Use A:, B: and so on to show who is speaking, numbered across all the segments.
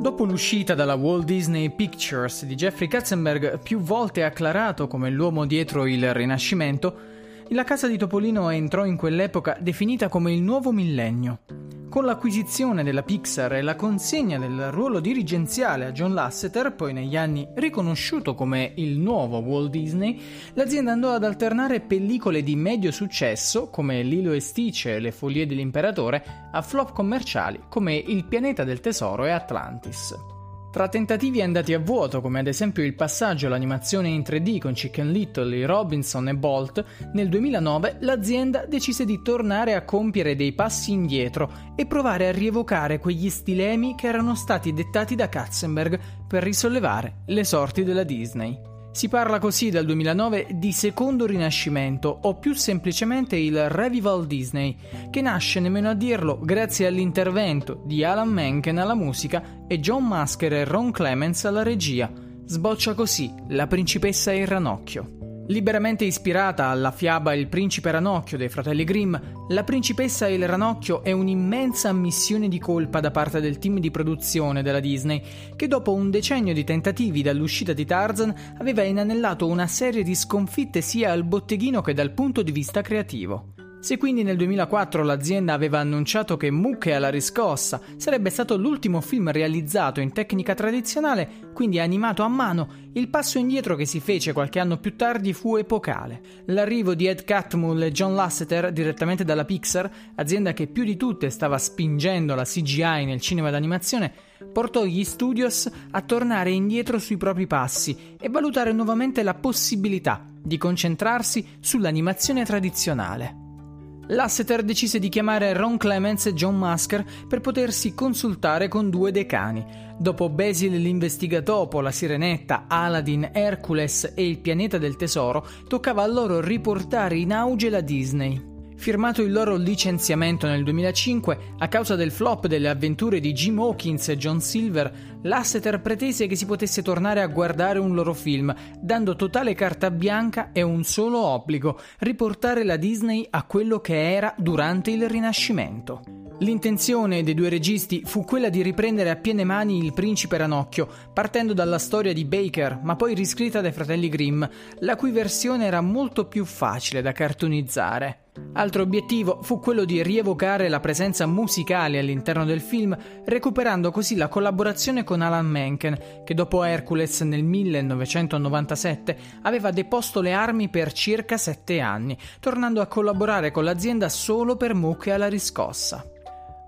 A: Dopo l'uscita dalla Walt Disney Pictures di Jeffrey Katzenberg, più volte acclarato come l'uomo dietro il Rinascimento, la casa di Topolino entrò in quell'epoca definita come il nuovo millennio. Con l'acquisizione della Pixar e la consegna del ruolo dirigenziale a John Lasseter, poi negli anni riconosciuto come il nuovo Walt Disney, l'azienda andò ad alternare pellicole di medio successo, come Lilo e Stitch e Le follie dell'imperatore, a flop commerciali come Il pianeta del tesoro e Atlantis. Tra tentativi andati a vuoto, come ad esempio il passaggio all'animazione in 3D con Chicken Little, Robinson e Bolt, nel 2009 l'azienda decise di tornare a compiere dei passi indietro e provare a rievocare quegli stilemi che erano stati dettati da Katzenberg per risollevare le sorti della Disney. Si parla così dal 2009 di secondo rinascimento o più semplicemente il Revival Disney, che nasce nemmeno a dirlo grazie all'intervento di Alan Menken alla musica e John Masker e Ron Clements alla regia. Sboccia così La principessa e il ranocchio. Liberamente ispirata alla fiaba Il principe ranocchio dei fratelli Grimm, La principessa e il ranocchio è un'immensa ammissione di colpa da parte del team di produzione della Disney, che dopo un decennio di tentativi dall'uscita di Tarzan aveva inanellato una serie di sconfitte sia al botteghino che dal punto di vista creativo. Se quindi nel 2004 l'azienda aveva annunciato che Mucche alla riscossa sarebbe stato l'ultimo film realizzato in tecnica tradizionale, quindi animato a mano, il passo indietro che si fece qualche anno più tardi fu epocale. L'arrivo di Ed Catmull e John Lasseter direttamente dalla Pixar, azienda che più di tutte stava spingendo la CGI nel cinema d'animazione, portò gli studios a tornare indietro sui propri passi e valutare nuovamente la possibilità di concentrarsi sull'animazione tradizionale. Lasseter decise di chiamare Ron Clements e John Masker per potersi consultare con due decani. Dopo Basil l'investigatopo, la Sirenetta, Aladdin, Hercules e il pianeta del tesoro, toccava a loro riportare in auge la Disney. Firmato il loro licenziamento nel 2005 a causa del flop delle avventure di Jim Hawkins e John Silver, Lasseter pretese che si potesse tornare a guardare un loro film, dando totale carta bianca e un solo obbligo, riportare la Disney a quello che era durante il Rinascimento. L'intenzione dei due registi fu quella di riprendere a piene mani il principe Ranocchio, partendo dalla storia di Baker, ma poi riscritta dai fratelli Grimm, la cui versione era molto più facile da cartonizzare. Altro obiettivo fu quello di rievocare la presenza musicale all'interno del film, recuperando così la collaborazione con Alan Menken, che dopo Hercules nel 1997 aveva deposto le armi per circa sette anni, tornando a collaborare con l'azienda solo per mucche alla riscossa.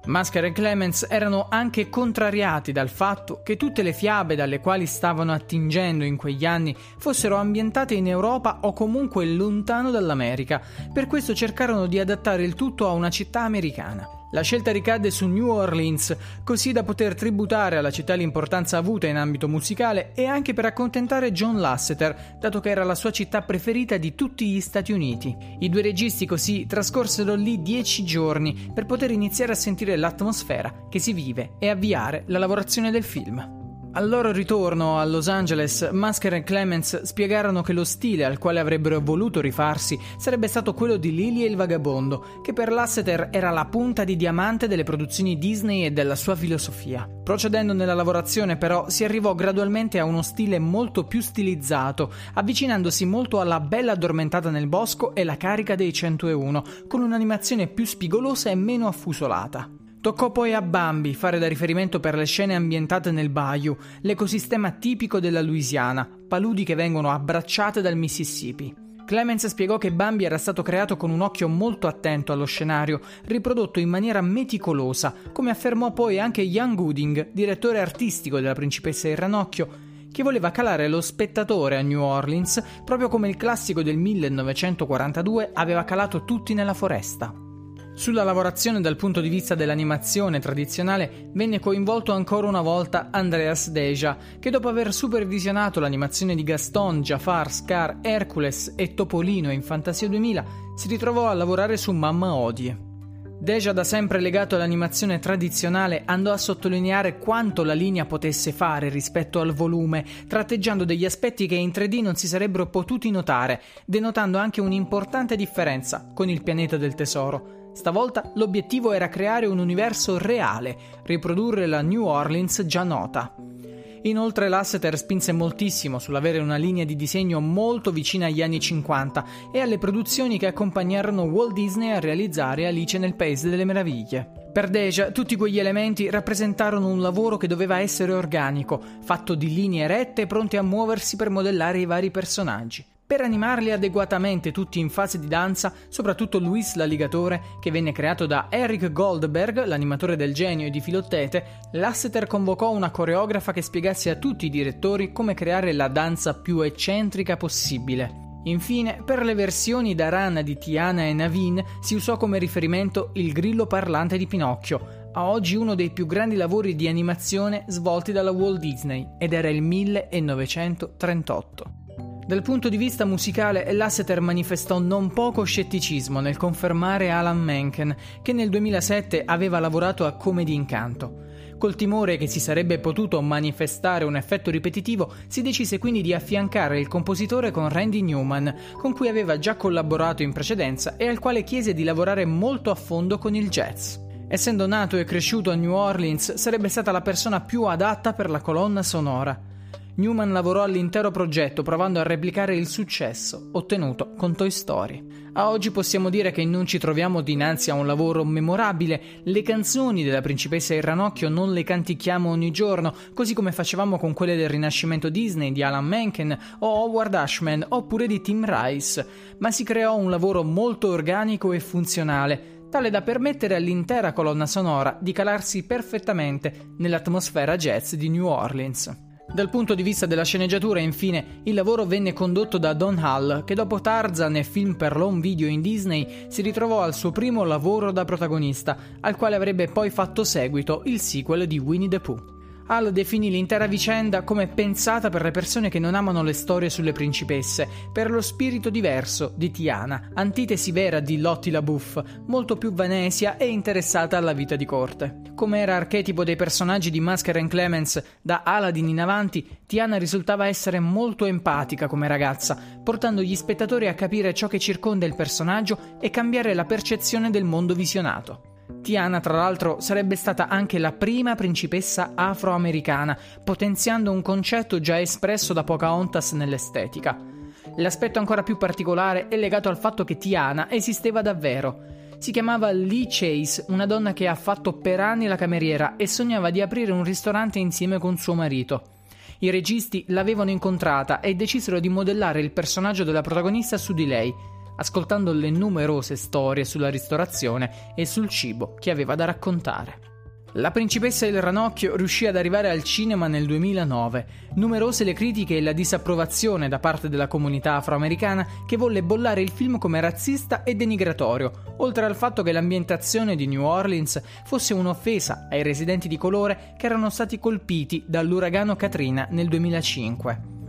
A: Masker e Clemens erano anche contrariati dal fatto che tutte le fiabe dalle quali stavano attingendo in quegli anni fossero ambientate in Europa o comunque lontano dall'America, per questo cercarono di adattare il tutto a una città americana. La scelta ricadde su New Orleans, così da poter tributare alla città l'importanza avuta in ambito musicale e anche per accontentare John Lasseter, dato che era la sua città preferita di tutti gli Stati Uniti. I due registi così trascorsero lì dieci giorni per poter iniziare a sentire l'atmosfera che si vive e avviare la lavorazione del film. Al loro ritorno a Los Angeles, Masker e Clemens spiegarono che lo stile al quale avrebbero voluto rifarsi sarebbe stato quello di Lily e il vagabondo, che per Lasseter era la punta di diamante delle produzioni Disney e della sua filosofia. Procedendo nella lavorazione, però, si arrivò gradualmente a uno stile molto più stilizzato, avvicinandosi molto alla Bella addormentata nel bosco e la carica dei 101, con un'animazione più spigolosa e meno affusolata. Toccò poi a Bambi fare da riferimento per le scene ambientate nel bayou, l'ecosistema tipico della Louisiana, paludi che vengono abbracciate dal Mississippi. Clemens spiegò che Bambi era stato creato con un occhio molto attento allo scenario, riprodotto in maniera meticolosa, come affermò poi anche Ian Gooding, direttore artistico della Principessa il Ranocchio, che voleva calare lo spettatore a New Orleans proprio come il classico del 1942 aveva calato tutti nella foresta. Sulla lavorazione dal punto di vista dell'animazione tradizionale venne coinvolto ancora una volta Andreas Deja, che dopo aver supervisionato l'animazione di Gaston, Jafar, Scar, Hercules e Topolino in Fantasia 2000, si ritrovò a lavorare su Mamma Odie. Deja, da sempre legato all'animazione tradizionale, andò a sottolineare quanto la linea potesse fare rispetto al volume, tratteggiando degli aspetti che in 3D non si sarebbero potuti notare, denotando anche un'importante differenza con il pianeta del tesoro. Stavolta l'obiettivo era creare un universo reale, riprodurre la New Orleans già nota. Inoltre Lasseter spinse moltissimo sull'avere una linea di disegno molto vicina agli anni 50 e alle produzioni che accompagnarono Walt Disney a realizzare Alice nel Paese delle Meraviglie. Per Deja tutti quegli elementi rappresentarono un lavoro che doveva essere organico, fatto di linee rette pronte a muoversi per modellare i vari personaggi per animarli adeguatamente tutti in fase di danza, soprattutto Luis l'alligatore, che venne creato da Eric Goldberg, l'animatore del genio e di Filottete, Lasseter convocò una coreografa che spiegasse a tutti i direttori come creare la danza più eccentrica possibile. Infine, per le versioni da rana di Tiana e Navin si usò come riferimento il grillo parlante di Pinocchio, a oggi uno dei più grandi lavori di animazione svolti dalla Walt Disney, ed era il 1938. Dal punto di vista musicale, Lasseter manifestò non poco scetticismo nel confermare Alan Menken, che nel 2007 aveva lavorato a Come d'Incanto. Col timore che si sarebbe potuto manifestare un effetto ripetitivo, si decise quindi di affiancare il compositore con Randy Newman, con cui aveva già collaborato in precedenza e al quale chiese di lavorare molto a fondo con il jazz. Essendo nato e cresciuto a New Orleans, sarebbe stata la persona più adatta per la colonna sonora. Newman lavorò all'intero progetto provando a replicare il successo ottenuto con Toy Story. A oggi possiamo dire che non ci troviamo dinanzi a un lavoro memorabile, le canzoni della principessa e il ranocchio non le cantichiamo ogni giorno, così come facevamo con quelle del Rinascimento Disney di Alan Menken o Howard Ashman oppure di Tim Rice, ma si creò un lavoro molto organico e funzionale, tale da permettere all'intera colonna sonora di calarsi perfettamente nell'atmosfera jazz di New Orleans. Dal punto di vista della sceneggiatura, infine, il lavoro venne condotto da Don Hall, che dopo Tarzan e film per l'home video in Disney si ritrovò al suo primo lavoro da protagonista, al quale avrebbe poi fatto seguito il sequel di Winnie the Pooh. Hal definì l'intera vicenda come pensata per le persone che non amano le storie sulle principesse, per lo spirito diverso di Tiana, antitesi vera di Lottie la molto più vanesia e interessata alla vita di corte. Come era archetipo dei personaggi di Masker and Clemens da Aladdin in avanti, Tiana risultava essere molto empatica come ragazza, portando gli spettatori a capire ciò che circonda il personaggio e cambiare la percezione del mondo visionato. Tiana, tra l'altro, sarebbe stata anche la prima principessa afroamericana, potenziando un concetto già espresso da Pocahontas nell'estetica. L'aspetto ancora più particolare è legato al fatto che Tiana esisteva davvero. Si chiamava Lee Chase, una donna che ha fatto per anni la cameriera e sognava di aprire un ristorante insieme con suo marito. I registi l'avevano incontrata e decisero di modellare il personaggio della protagonista su di lei, ascoltando le numerose storie sulla ristorazione e sul cibo che aveva da raccontare. La principessa del ranocchio riuscì ad arrivare al cinema nel 2009. Numerose le critiche e la disapprovazione da parte della comunità afroamericana che volle bollare il film come razzista e denigratorio, oltre al fatto che l'ambientazione di New Orleans fosse un'offesa ai residenti di colore che erano stati colpiti dall'uragano Katrina nel 2005.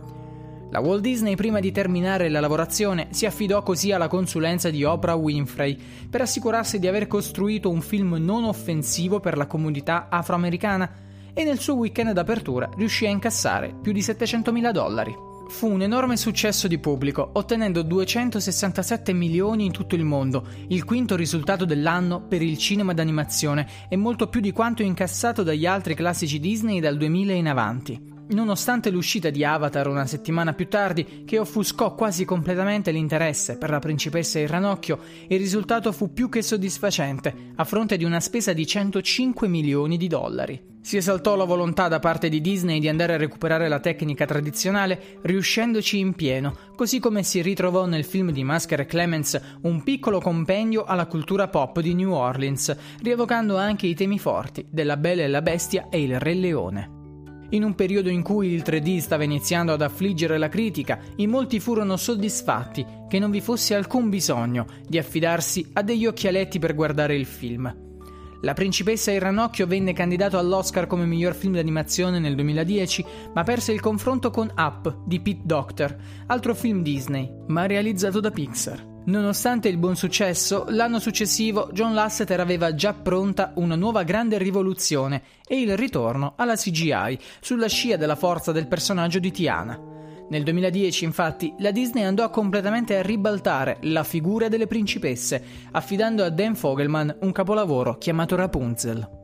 A: La Walt Disney, prima di terminare la lavorazione, si affidò così alla consulenza di Oprah Winfrey per assicurarsi di aver costruito un film non offensivo per la comunità afroamericana e nel suo weekend d'apertura riuscì a incassare più di 700.000 dollari. Fu un enorme successo di pubblico, ottenendo 267 milioni in tutto il mondo, il quinto risultato dell'anno per il cinema d'animazione e molto più di quanto incassato dagli altri classici Disney dal 2000 in avanti. Nonostante l'uscita di Avatar una settimana più tardi, che offuscò quasi completamente l'interesse per la principessa e il ranocchio, il risultato fu più che soddisfacente, a fronte di una spesa di 105 milioni di dollari. Si esaltò la volontà da parte di Disney di andare a recuperare la tecnica tradizionale, riuscendoci in pieno, così come si ritrovò nel film di Masker e Clemens un piccolo compendio alla cultura pop di New Orleans, rievocando anche i temi forti della Bella e la Bestia e il Re Leone. In un periodo in cui il 3D stava iniziando ad affliggere la critica, in molti furono soddisfatti che non vi fosse alcun bisogno di affidarsi a degli occhialetti per guardare il film. La principessa e il ranocchio venne candidato all'Oscar come miglior film d'animazione nel 2010, ma perse il confronto con Up di Pete Docter, altro film Disney, ma realizzato da Pixar. Nonostante il buon successo, l'anno successivo John Lasseter aveva già pronta una nuova grande rivoluzione e il ritorno alla CGI, sulla scia della forza del personaggio di Tiana. Nel 2010, infatti, la Disney andò completamente a ribaltare la figura delle principesse, affidando a Dan Fogelman un capolavoro chiamato Rapunzel.